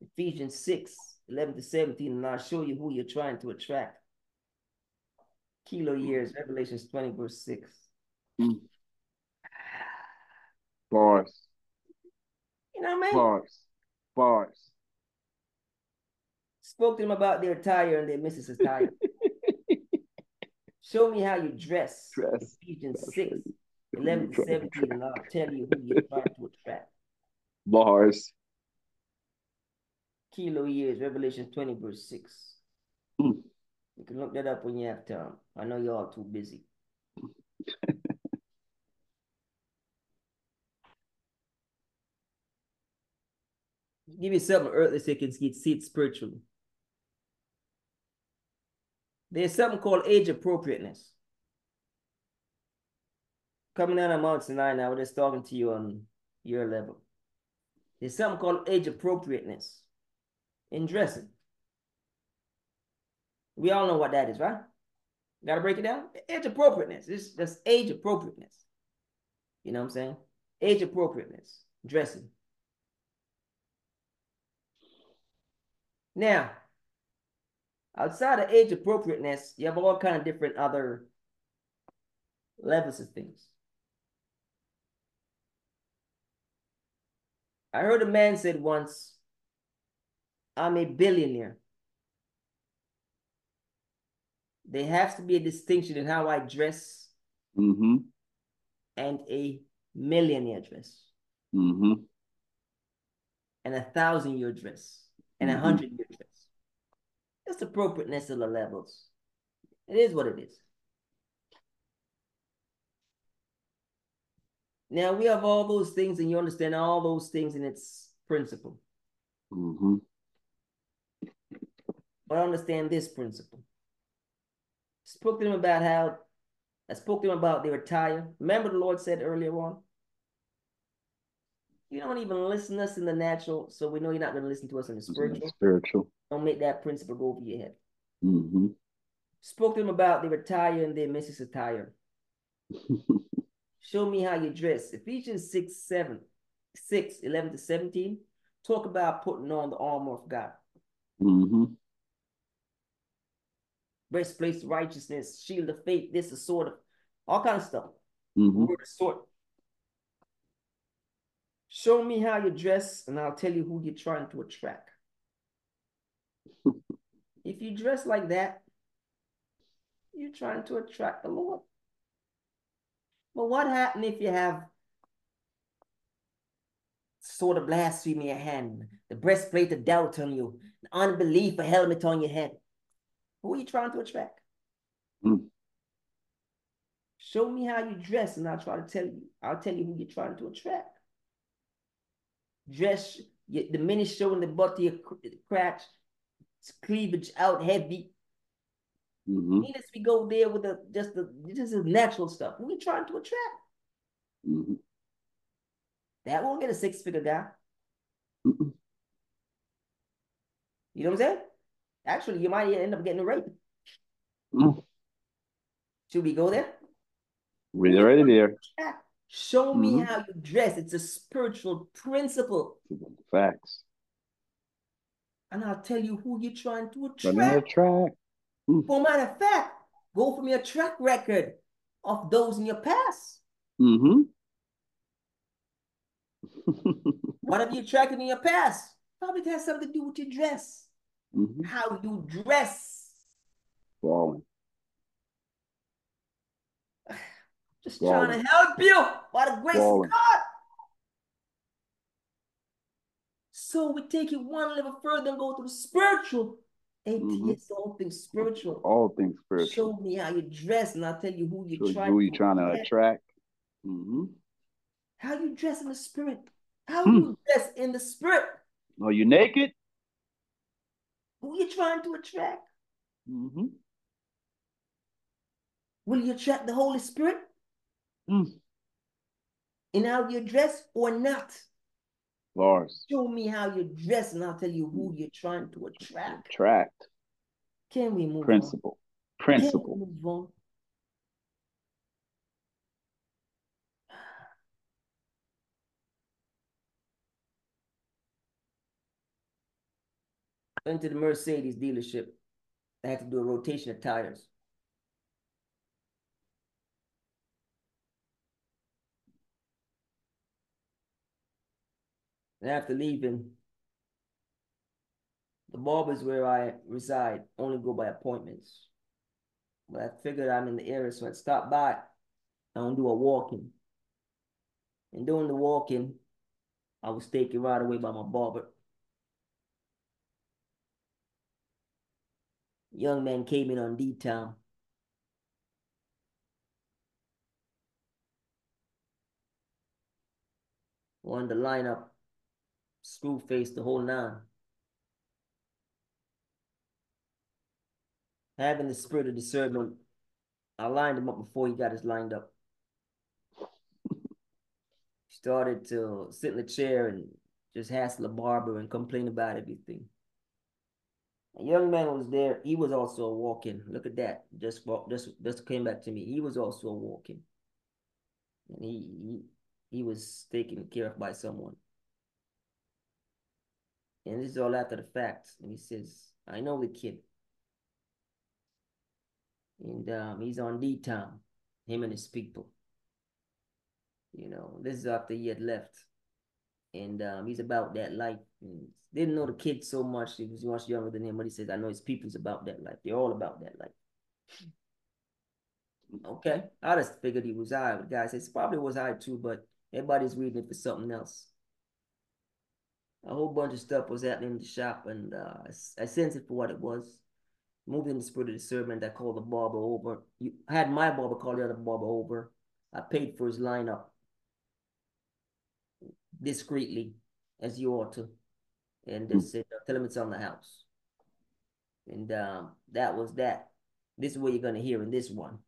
Ephesians 6, 11 to 17, and I'll show you who you're trying to attract. Kilo years, Revelations 20, verse 6. Mm. Bars. You know what I mean? Bars. Bars. Spoke to them about their attire and their missus attire. Show me how you dress. Dress. Ephesians 6, 11 to 17, and I'll tell you who you're trying to attract. Bars. Kilo years, Revelation 20, verse 6. Mm. You can look that up when you have time. I know you're all too busy. Give you something earthly so you can see it spiritually. There's something called age appropriateness. Coming out of Mount Sinai now, we're just talking to you on your level. There's something called age appropriateness in dressing. We all know what that is, right? Got to break it down. Age appropriateness. It's just age appropriateness. You know what I'm saying? Age appropriateness, dressing. Now, outside of age appropriateness, you have all kind of different other levels of things. I heard a man said once, I'm a billionaire. There has to be a distinction in how I dress mm-hmm. and a millionaire dress. Mm-hmm. and a thousand year dress and a Mhm. hundred year dress. Just appropriateness of the levels. It is what it is. Now we have all those things, and you understand all those things in its principle. Mm-hmm. But I understand this principle. Spoke to them about how I spoke to them about their attire. Remember the Lord said earlier on, you don't even listen to us in the natural, so we know you're not going to listen to us in the spiritual. Spiritual. Don't make that principle go over your head. Mm-hmm. Spoke to them about their attire and their missus attire. Show me how you dress. Ephesians 6, 7, 6, 11 to 17. Talk about putting on the armor of God. mm-hmm. Breastplate righteousness, shield of faith, this is sort of all kind of stuff. Mm-hmm. Sort. Show me how you dress, and I'll tell you who you're trying to attract. If you dress like that, you're trying to attract the Lord. But what happens if you have sword of blasphemy in your hand, the breastplate of doubt on you, the unbelief, a helmet on your head? Who are you trying to attract? Mm. Show me how you dress, and I'll try to tell you. I'll tell you who you're trying to attract. Dress the minute showing the butt of your cr- crotch, cleavage out heavy. Mm-hmm. Even if we go there with the just the just the natural stuff, we trying to attract? Mm-hmm. That won't get a six figure guy. Mm-mm. You know what I'm saying? Actually, you might end up getting a rape. Mm. Should we go there? We're already there. Show me Mhm. how you dress. It's a spiritual principle. Facts. And I'll tell you who you're trying to attract. track. For a matter of fact, go from your track record of those in your past. Mm-hmm. What have you attracted in your past? Probably has something to do with your dress. mm-hmm. How you dress. Falling. Just Wow. trying to help you by the grace Wow. of God. So we take it one level further and go to the spiritual. Mhm. ATS, all things spiritual. All things spiritual. Show me how you dress, and I'll tell you who you Show you try who you trying to attract. attract. Mm-hmm. How you dress in the spirit. How Hmm. you dress in the spirit. Are you naked? Who you trying to attract? Mm-hmm. Will you attract the Holy Spirit Mm. in how you dress or not? Bars. Show me how you dress, and I'll tell you who you're trying to attract. Attract. Can we move Principle. on? Can we Principle. move on? Went to the Mercedes dealership. I had to do a rotation of tires. And after leaving, the barbers where I reside only go by appointments. But I figured I'm in the area, so I'd stop by and do a walk-in. And doing the walk-in, I was taken right away by my barber. Young man came in on D-Town. Wanted to screw face the whole nine. Having the spirit of discernment, I lined him up before he got us lined up. Started to sit in the chair and just hassle the barber and complain about everything. A young man was there. He was also a walk-in. Look at that. Just just just came back to me. He was also a walk-in. And he, he he was taken care of by someone. And this is all after the fact. And he says, I know the kid. And um, he's on D town, him and his people. You know, this is after he had left. And um, he's about that life. And didn't know the kid so much. He was much younger than him, but he says, I know his people's about that life. They're all about that life. Okay. I just figured he was I. The guy says probably was I too, but Everybody's reading it for something else. A whole bunch of stuff was happening in the shop, and uh, I, I sensed it for what it was. Moved in the spirit of discernment, I called the barber over. You I had my barber call the other barber over. I paid for his lineup discreetly, as you ought to, and just said, "Tell him it's on the house." And um, that was that. This is what you're gonna hear in this one.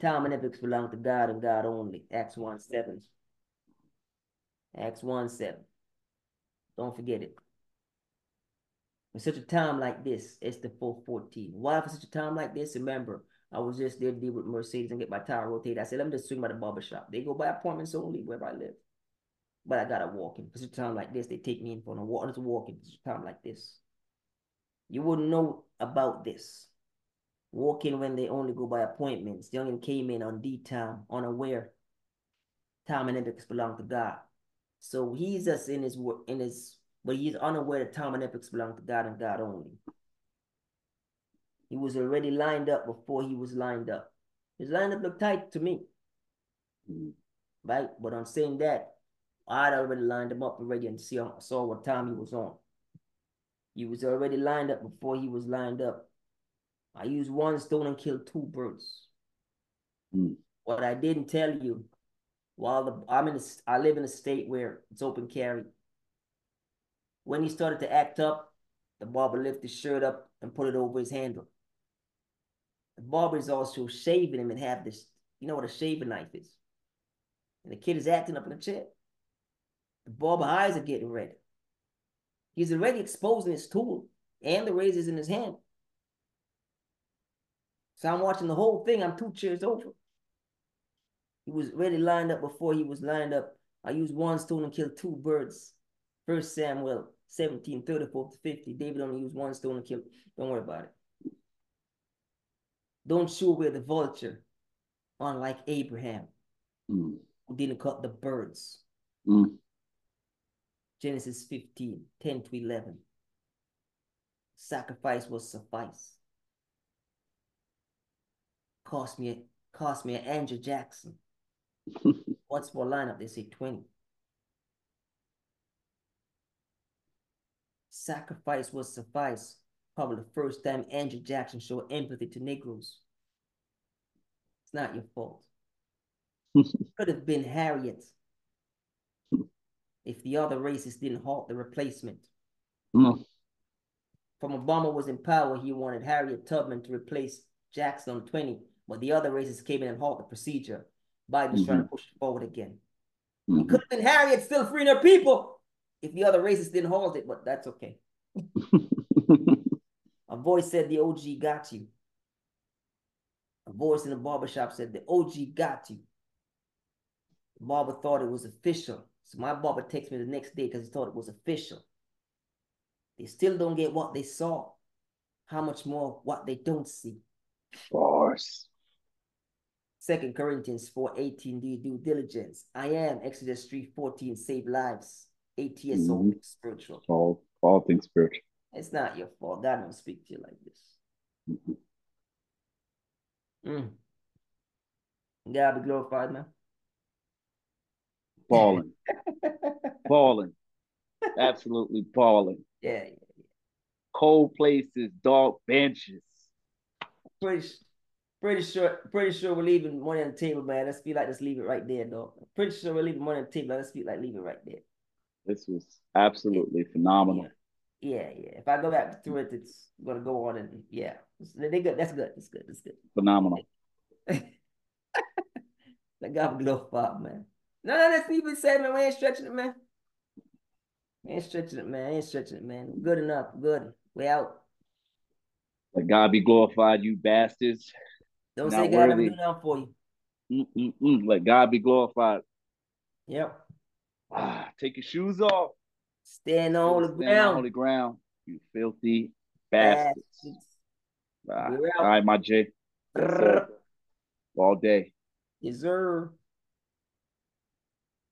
Time and epics belong to God and God only. Acts 1 7. Acts 1 7. Don't forget it. In such a time like this, it's the 414. Why for such a time like this? Remember, I was just there to deal with Mercedes and get my tire rotated. I said, let me just swing by the barber shop. They go by appointments only where I live. But I gotta walk in. For such a time like this, they take me in for a walk. It's walking for such a time like this. You wouldn't know about this. Walking when they only go by appointments. The youngin came in on D time, unaware. Time and epics belong to God. So he's just in his work in his but he's unaware that time and epics belong to God and God only. He was already lined up before he was lined up. His lineup looked tight to me. Mm-hmm. Right? But I'm saying that I'd already lined him up already and see, saw what time he was on. He was already lined up before he was lined up. I used one stone and killed two birds. Mm. What I didn't tell you, while the I'm in a, I live in a state where it's open carry. When he started to act up, the barber lifted his shirt up and put it over his handle. The barber is also shaving him and have this, you know what a shaving knife is. And the kid is acting up in the chair. The barber eyes are getting red. He's already exposing his tool and the razors in his hand. So I'm watching the whole thing. I'm two chairs over. He was ready lined up before he was lined up. I used one stone and killed two birds. First Samuel 17, 34 to 50. David only used one stone and killed. Don't worry about it. Don't shoot away the vulture, unlike Abraham, mm. who didn't cut the birds. Mm. Genesis 15, 10 to 11. Sacrifice will suffice. Cost me, cost me an Andrew Jackson. What's for lineup? They say 20. Sacrifice will suffice. Probably the first time Andrew Jackson showed empathy to Negroes. It's not your fault. Could have been Harriet if the other races didn't halt the replacement. Mm. From Obama was in power, he wanted Harriet Tubman to replace Jackson on 20, but the other races came in and halt the procedure. Biden's mm-hmm. trying to mm-hmm. push it forward again. Mm-hmm. It could have been Harriet still freeing her people if the other races didn't halt it, but that's okay. A voice said the OG got you. A voice in the barbershop said the OG got you. The barber thought it was official. So my barber texted me the next day because he thought it was official. They still don't get what they saw. How much more what they don't see? Force. Second Corinthians 4 18, do due diligence. I am Exodus 3.14, save lives. ATS mm-hmm. all spiritual. All all things spiritual. It's not your fault. God don't speak to you like this. Mm-hmm. Mm. God be glorified, man balling, balling, absolutely balling. Yeah, yeah, yeah. Cold places, dark benches. Pretty, pretty sure, pretty sure we're leaving money on the table, man. Let's feel like, let's leave it right there, dog. Pretty sure we're leaving money on the table. Let's feel like, leave it right there. This was absolutely yeah. phenomenal. Yeah, yeah. If I go back through it, it's gonna go on and yeah, they good. That's good. That's good. That's good. Phenomenal. Like God be glorified, man. No, no, that's even said, man. We ain't stretching it, man. We ain't stretching it, man. We ain't stretching it, man. Good enough. Good. We out. Let God be glorified, you bastards. Don't Not say God never do enough for you. Mm-mm-mm. Let God be glorified. Yep. Ah, take your shoes off. Stand on the ground. On holy ground. You filthy bastards. bastards. Ah, all right, my J. All day. Yes, sir.